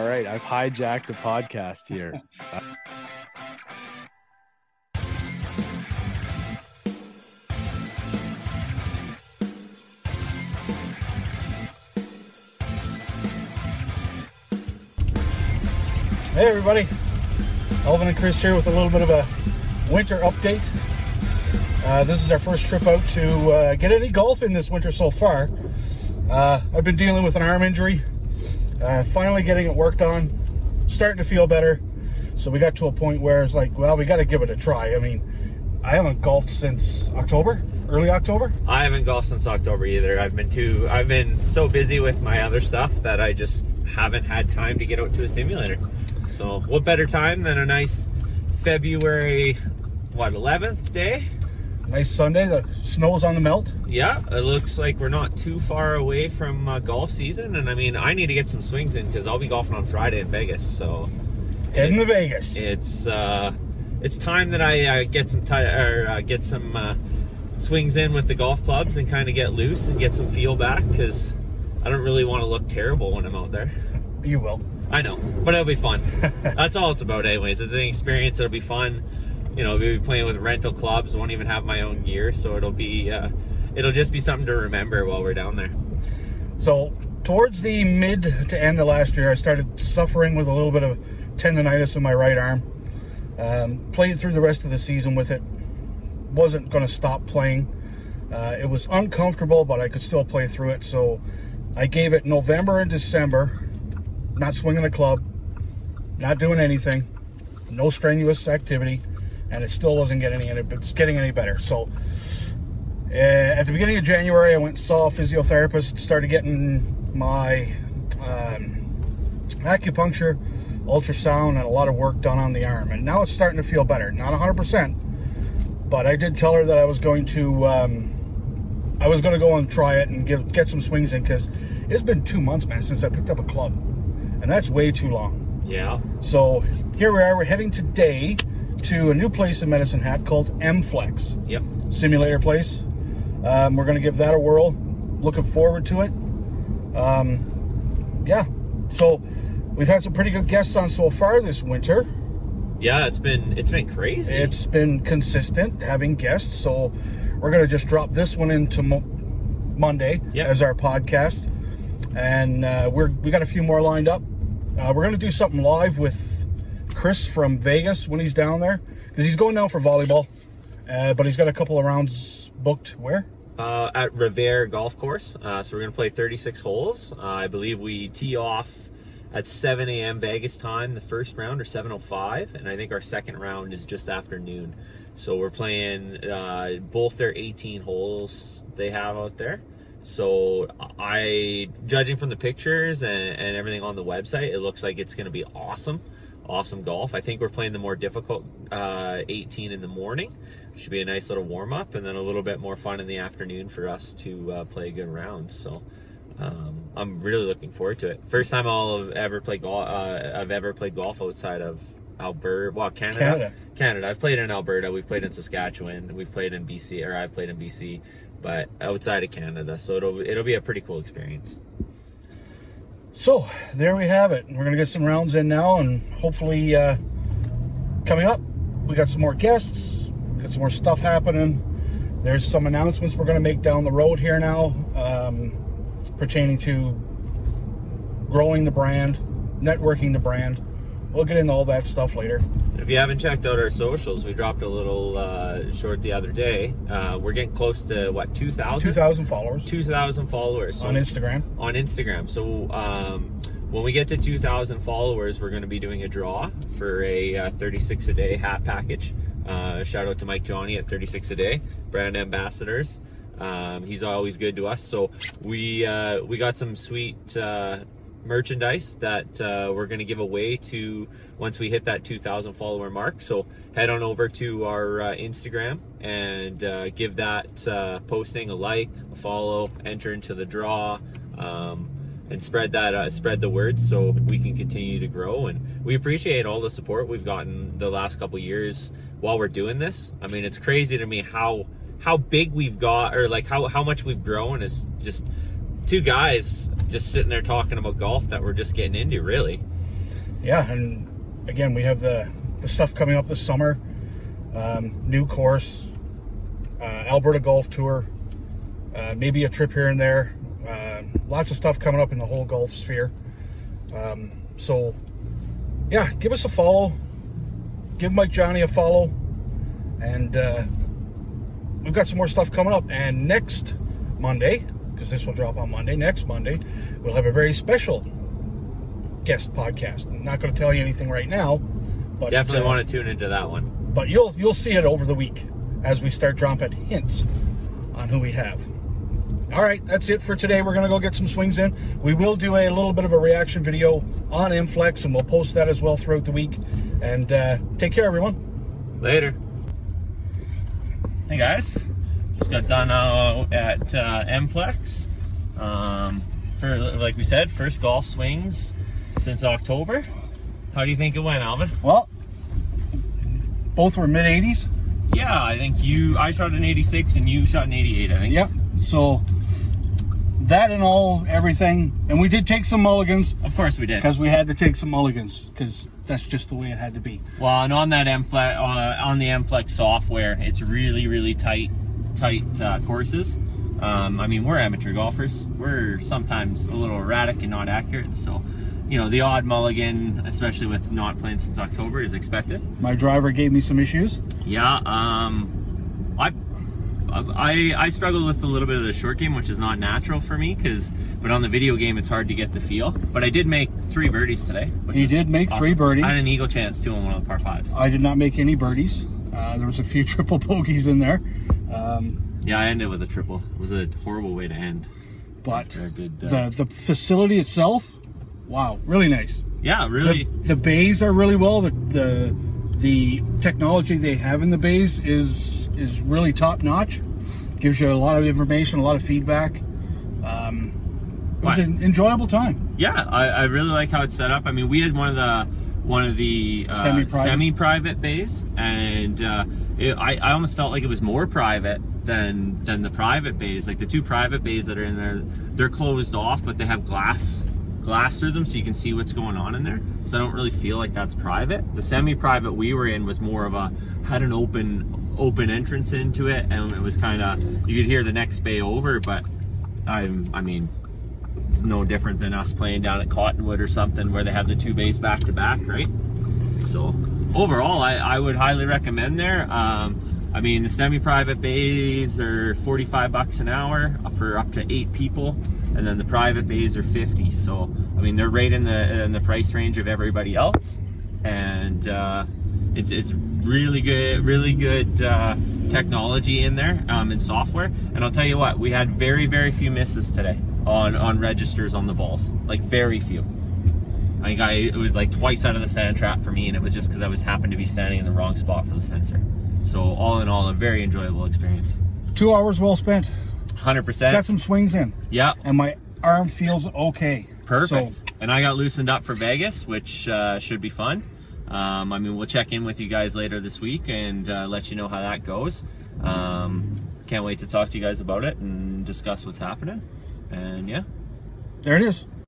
right, I've hijacked the podcast here. Hey everybody, Alvin and Chris here with a little bit of a winter update. Uh, this is our first trip out to uh, get any golf in this winter so far. Uh, I've been dealing with an arm injury, uh, finally getting it worked on, starting to feel better. So we got to a point where it's like, well, we got to give it a try. I mean, I haven't golfed since October, early October. I haven't golfed since October either. I've been too I've been so busy with my other stuff that I just haven't had time to get out to a simulator. So what better time than a nice February what 11th day? Nice Sunday, the snow's on the melt. Yeah, it looks like we're not too far away from uh, golf season, and I mean I need to get some swings in because I'll be golfing on Friday in Vegas. So Heading to Vegas. it's uh, it's time that I uh, get some ti or uh, get some uh, swings in with the golf clubs and kind of get loose and get some feel back because I don't really want to look terrible when I'm out there. You will. I know, but it'll be fun. That's all it's about, anyways. It's an experience. It'll be fun. You know, we'll be playing with rental clubs. Won't even have my own gear, so it'll be uh, it'll just be something to remember while we're down there. So, towards the mid to end of last year, I started suffering with a little bit of tendonitis in my right arm. Um, played through the rest of the season with it. Wasn't going to stop playing. Uh, it was uncomfortable, but I could still play through it. So, I gave it November and December, not swinging the club, not doing anything, no strenuous activity, and it still wasn't getting any, it's getting any better. So, uh, at the beginning of January, I went and saw a physiotherapist, started getting my um, acupuncture, ultrasound, and a lot of work done on the arm. And now it's starting to feel better. Not 100%, but I did tell her that I was going to, um, I was going to go and try it and give, get some swings in because it's been two months, man, since I picked up a club, and that's way too long. Yeah. So here we are. We're heading today to a new place in Medicine Hat called M Flex Yep. simulator place. Um, we're going to give that a whirl. Looking forward to it. Um, yeah. So we've had some pretty good guests on so far this winter. Yeah, it's been it's been crazy. It's been consistent having guests. So we're going to just drop this one into mo- Monday Yep. as our podcast, and uh, we're we got a few more lined up. Uh, we're going to do something live with Chris from Vegas when he's down there because he's going down for volleyball, uh, but he's got a couple of rounds booked. Where? uh, at Revere Golf Course. Uh, so we're gonna play 36 holes. Uh, I believe we tee off at 7 a.m. Vegas time, the first round, or 7:05, and I think our second round is just after noon. So we're playing uh, both their 18 holes they have out there. So I, judging from the pictures and, and everything on the website, it looks like it's going to be awesome, awesome golf. I think we're playing the more difficult uh, 18 in the morning. Should be a nice little warm up, and then a little bit more fun in the afternoon for us to uh, play a good round. So um, I'm really looking forward to it. First time I'll have ever played golf. Uh, I've ever played golf outside of Alberta, well, Canada. Canada. Canada. I've played in Alberta. We've played in Saskatchewan. We've played in BC, or I've played in BC, but outside of Canada. So it'll it'll be a pretty cool experience. So there we have it. We're gonna get some rounds in now, and hopefully, uh, coming up, we got some more guests, got some more stuff happening. There's some announcements we're gonna make down the road here now, um, pertaining to growing the brand, networking the brand. We'll get into all that stuff later. If you haven't checked out our socials, we dropped a little uh, short the other day. Uh, we're getting close to what 2,000? 2,000 followers 2,000 followers So- on Instagram. on Instagram. So um, when we get to 2,000 followers, we're going to be doing a draw for a uh, 36 a day hat package. Uh, shout out to Mike Johnny at 36 a day, brand ambassadors. Um, he's always good to us. So we uh, we got some sweet uh, merchandise that uh, we're going to give away to once we hit that 2,000 follower mark. So head on over to our uh, Instagram and uh, give that uh, posting a like, a follow, enter into the draw. Um, and spread that uh, spread the word so we can continue to grow and we appreciate all the support we've gotten the last couple years while we're doing this i mean it's crazy to me how how big we've got or like how, how much we've grown is just two guys just sitting there talking about golf that we're just getting into really yeah, and again, we have the the stuff coming up this summer. Um, new course, uh, Alberta Golf Tour, uh, maybe a trip here and there. Uh, lots of stuff coming up in the whole golf sphere. Um, so, yeah, give us a follow. Give Mike Johnny a follow, and uh, we've got some more stuff coming up. And next Monday, because this will drop on Monday, next Monday, we'll have a very special guest podcast. I'm not going to tell you anything right now, but Definitely uh, want to tune into that one. but you'll you'll see it over the week as we start dropping hints on who we have. All right, that's it for today. We're gonna go get some swings in. We will do a little bit of a reaction video on MFlex, and we'll post that as well throughout the week. And uh, take care, everyone. Later. Hey guys, just got done out at uh, MFlex. Um, for like we said, first golf swings since October. How do you think it went, Alvin? Well, both were mid 80s. Yeah, I think you. I shot an 86 and you shot an 88. I think. Yep. So that and all, everything, and we did take some mulligans Of course we did. because we had to take some mulligans because that's just the way it had to be. Well, and on that MFlex, uh, on the MFlex software, it's really, really tight, tight uh, courses. Um, I mean, we're amateur golfers. We're sometimes a little erratic and not accurate. So, you know, the odd mulligan, especially with not playing since October, is expected. My driver gave me some issues. Yeah. Um, I. I, I struggle with a little bit of the short game, which is not natural for me, because but on the video game it's hard to get the feel. But I did make three birdies today. Which You did make three birdies. I had an eagle chance too on one of the par fives. I did not make any birdies. Uh, there was a few triple bogeys in there, um, Yeah, I ended with a triple. It was a horrible way to end. but good, uh, the the facility itself, wow, really nice. yeah, The, really. the bays are really well. The, the the technology they have in the bays is is really top notch. Gives you a lot of information, a lot of feedback. Um, it was Right. an enjoyable time. Yeah, I, I really like how it's set up. I mean, we had one of the one of the uh, Semi-private. semi-private bays, and uh, it, I, I almost felt like it was more private than than the private bays. Like the two private bays that are in there, they're closed off, but they have glass glass through them, so you can see what's going on in there. So I don't really feel like that's private. The semi-private we were in was more of a had an open open entrance into it, and it was kind of you could hear the next bay over, but I'm I mean it's no different than us playing down at Cottonwood or something where they have the two bays back to back, right? So overall, I, I would highly recommend there. Um, I mean, the semi-private bays are 45 bucks an hour for up to eight people, and then the private bays are 50. So I mean, they're right in the in the price range of everybody else, and uh, it's it's really good, really good uh, technology in there um, and software. And I'll tell you what, we had very very few misses today on on registers on the balls, like very few. I think I it was like twice out of the sand trap for me, and it was just because I was happened to be standing in the wrong spot for the sensor. So all in all, a very enjoyable experience. Two hours well spent. Hundred percent. Got some swings in, Yeah, and my arm feels okay. perfect. So, and I got loosened up for Vegas, which uh, should be fun. Um, I mean, we'll check in with you guys later this week and uh, let you know how that goes. Um, can't wait to talk to you guys about it and discuss what's happening. And yeah, there it is.